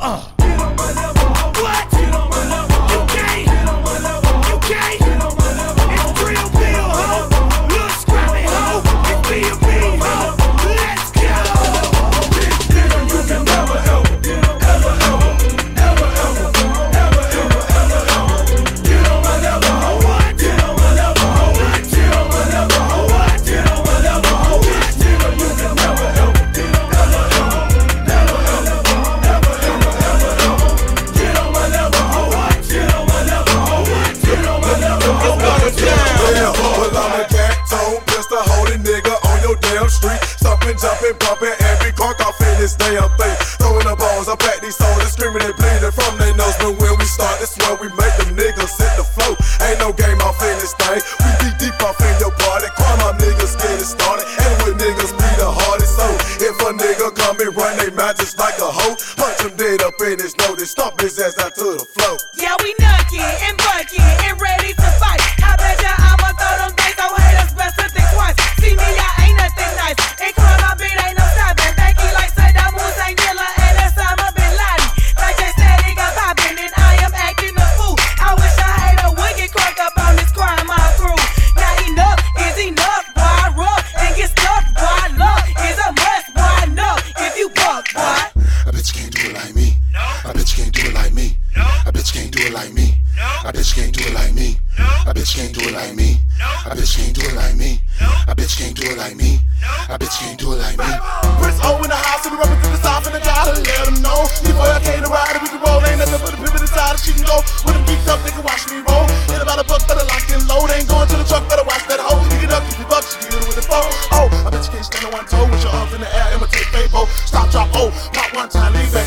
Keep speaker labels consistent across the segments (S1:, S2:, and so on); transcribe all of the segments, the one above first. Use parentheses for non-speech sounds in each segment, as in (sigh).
S1: Ah!
S2: stay up there. like me. No. a bitch can't do it like me. No. a bitch can't do it like me. No. a bitch can't do it like me. No. a bitch can't do it
S3: like
S2: me. No. a bitch can't do it like me. No. a bitch can't do it like me. No. a bitch can't do it like me.
S3: Chris O in the house and rubber to the south and the dollar. Let them know. Me boy, I came to ride and we can roll. Ain't nothing but a pivot inside if she can go. With them geeked up, they can watch me roll. Hit about a buck, better lock and load. Ain't going to the truck, better watch that hoe. Pick it up, keep your bucks, you get it with the phone. Oh, a bitch can't stand on one toe with your arms in the air, imitate Fabo. Stop, drop, oh, pop one time, leave back,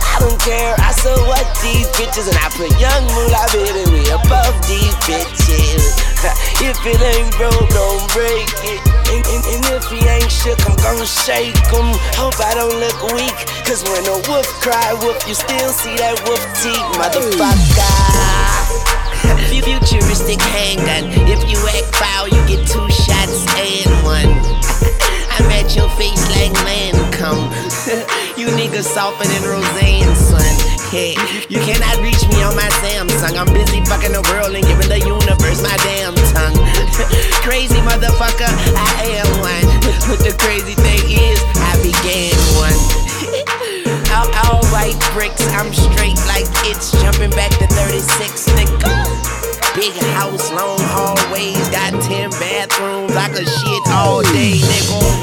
S4: don't care, I so what these bitches. And I put young moolah baby way above these bitches. (laughs) if it ain't broke, don't break it. And, and, and, if he ain't shook, I'm gonna shake him. Hope I don't look weak. Cause when a wolf cry wolf, you still see that wolf teeth, motherfucker. (laughs) Futuristic handgun. If you act foul, you get two shots and one. (laughs) I'm at your face like Lancome. (laughs) you niggas softer than Roseanne, son. Hey, you cannot reach me on my Samsung. I'm busy fucking the world and giving the universe my damn tongue. (laughs) crazy motherfucker, I am one. But the crazy thing is, I began one. (laughs) all, all white bricks, I'm straight like it's jumping back to 36, nigga. Big house, long hallways, got 10 bathrooms. I could shit all day, nigga.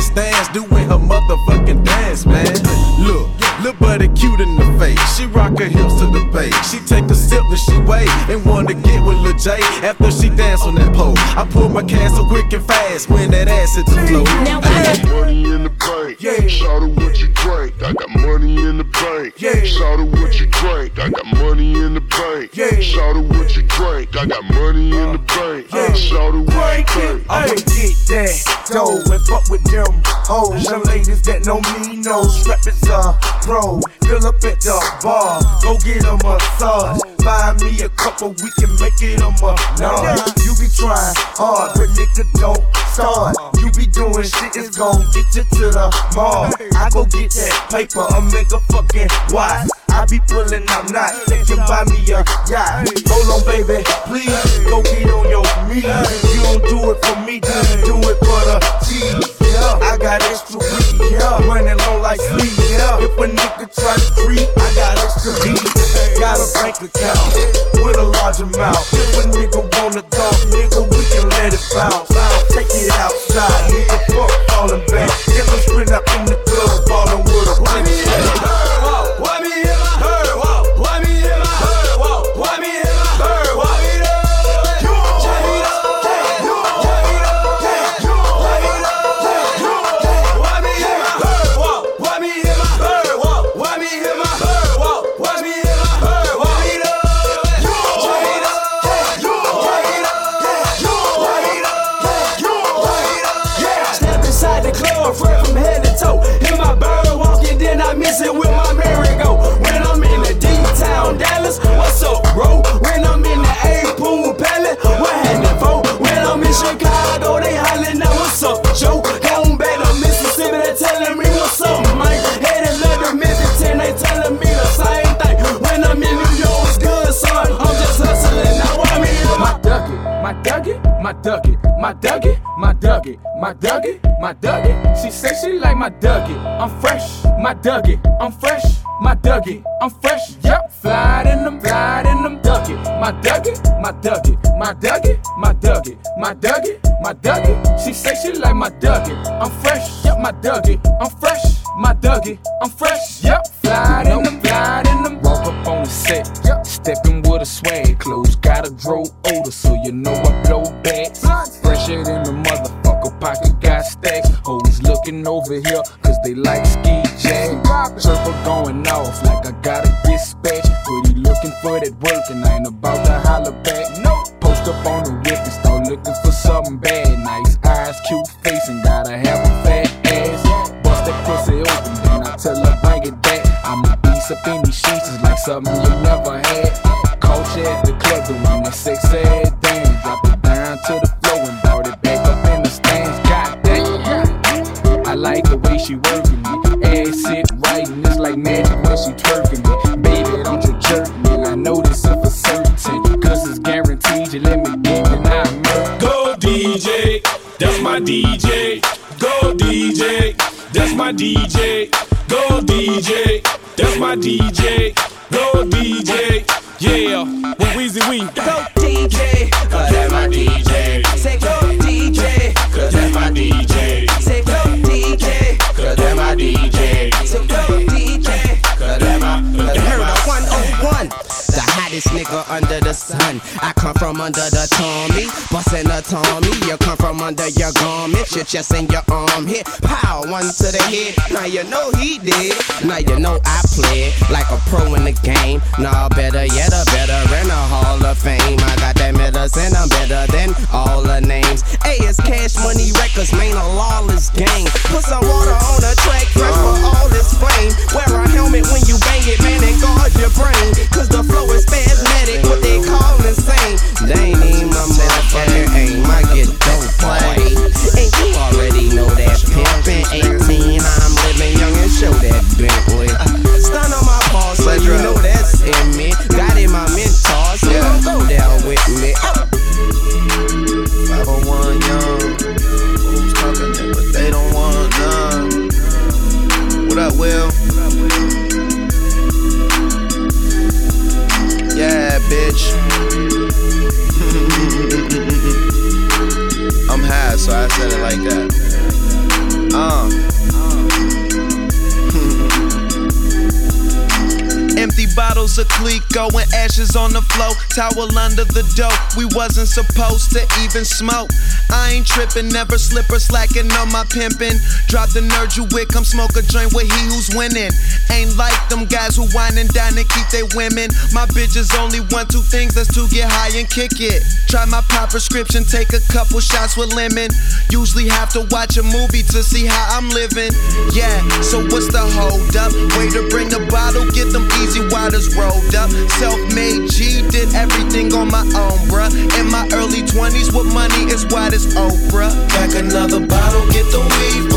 S5: She all in her stance, doing her motherfucking dance, man. Look, look buddy cute in the face. She rock her hips to the bass. She take a sip and she wait and wanna get with Lil J after she dance on that pole. I pull my can so quick and fast when that ass hit the floor. Now I got
S6: money in the bank.
S7: Yeah.
S6: Shout out what you drink. I got money in the bank.
S7: Yeah.
S6: Shout out what you drink. I got money bank. Yeah. Shout out what you drink. I got money in the bank.
S7: Yeah. Shout
S6: out what you drink.
S7: I'ma get that dough and fuck with them hoes. Young ladies that know me know strap is a pro. Fill up at the bar, go get a massage. Buy me a couple, we can make it a month. You be trying hard, but nigga don't start. Be doing shit that's gon' get you to the mall. I go get that paper, a fucking watch. I be pulling out knots, they can buy me a yacht. Hold on, baby, please go get on your knees. You don't do it for me, do it for the cheese. Yeah, I got extra weed, yeah, running low like sleep. Yeah, if a nigga try to creep. I got extra weed. Got a bank account with a large amount.
S8: My Dougie. She say she like my Dougie. I'm fresh, my Dougie. I'm fresh, my Dougie. I'm fresh. Yep, fly in them, fly in them Dougie. My Dougie, my Dougie, my Dougie, my Dougie, my Dougie, my Dougie. She say she like my Dougie. I'm fresh, yep, my Dougie. I'm fresh, my Dougie. I'm fresh. Yep, fly in them, fly in them. Walk up on the set, yep. stepping with a swag. Clothes got a grow older, so you know I blow bags. Fresher than the motherfucker, pocket got stacks. Hoes looking over here, cause they like ski jag. Surfer going off like I gotta dispatch. Pretty looking for that work, and I ain't about to holler back. No, post up on the whip and start looking for something bad. Nice eyes, cute face, and gotta have a fat ass. Bust that pussy open, then I tell her bring it back. I'm a beast up in these sheets, it's like something you never you let me get it and I. Go DJ, that's my DJ.
S9: Go DJ, that's my DJ. Go DJ, that's my DJ. Go DJ, yeah. With Weezy Wee.
S10: Go DJ, cause that's my DJ. Say go DJ, cause that's my DJ. Say go DJ, cause that's my DJ. Say go hottest nigga under the sun. I come from under the Tommy, bustin' a Tommy. You come from under your garment, your chest and your arm hit. Pow, one to the head. Now you know he did. Now you know I played like a pro in the game. Nah, better yet, a veteran, a Hall of Fame. I got that medicine, I'm better than all the
S11: said it like that. Bottles of Clicquot and ashes on the floor. Towel under the dope. We wasn't supposed to even smoke. I ain't tripping, never slip or slacking on my pimpin'. Drop the nerd you with, come smoke a joint with he who's winning. Ain't like them guys who wine and dine and keep they women. My bitches only want two things, that's to get high and kick it. Try my pop prescription, take a couple shots with lemon. Usually have to watch a movie to see how I'm living. Yeah, so what's the hold up? Way to bring a bottle, get them easy waters rolled up. Self-made G, did everything on my own, bruh. In my early 20s, with money as wide as Oprah. Back another bottle, get the weed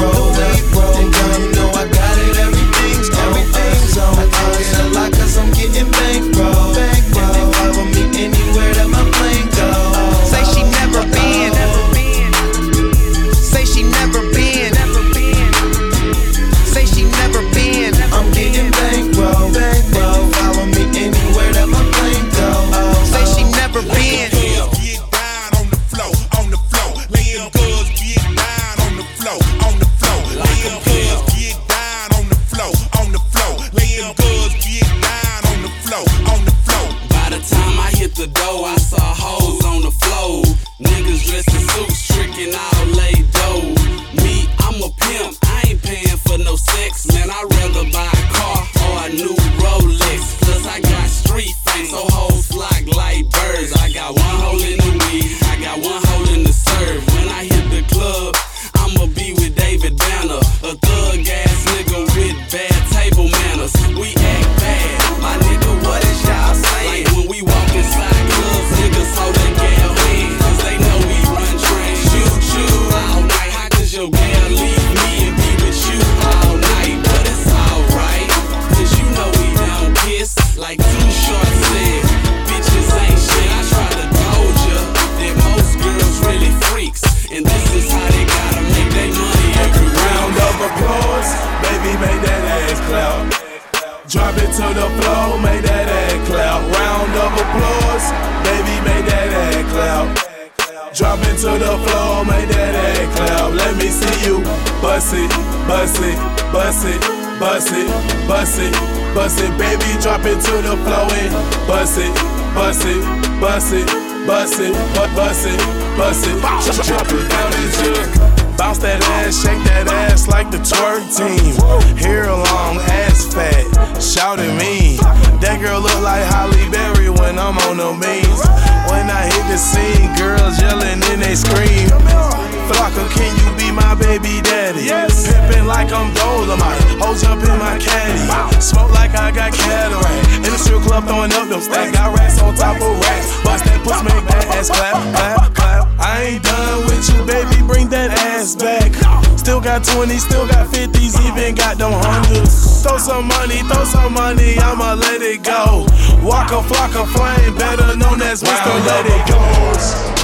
S12: man, I'd rather buy a car or a new
S9: Drop it to the floor, make that ass clap. Round of applause, baby, make that ass clap. Drop it to the floor, make that ass clap. Let me see you bust it, bust it, bust it, bust it, bust it, bust it, baby. Drop it to the floor and bust it, bust it, bust it, bust it, bust it, bust it. Drop it down into. Bounce that ass, shake that ass like the twerk team. Hair long, ass fat, shout at me. That girl look like Halle Berry when I'm on the beans. When I hit the scene, girls yelling and they scream. Flocka, can you be my baby daddy? Yes. Pimpin' like I'm Dolomite, hoes jump in my caddy. Smoke like I got cataract. In the strip club throwing up them stacks. Got racks on top of 20, still got 50s, even got them hundreds. Throw some money, throw some money, I'ma let it go. Waka Flocka Flame, better known as Mr. Wow, let it go.